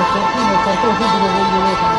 Ну, конечно.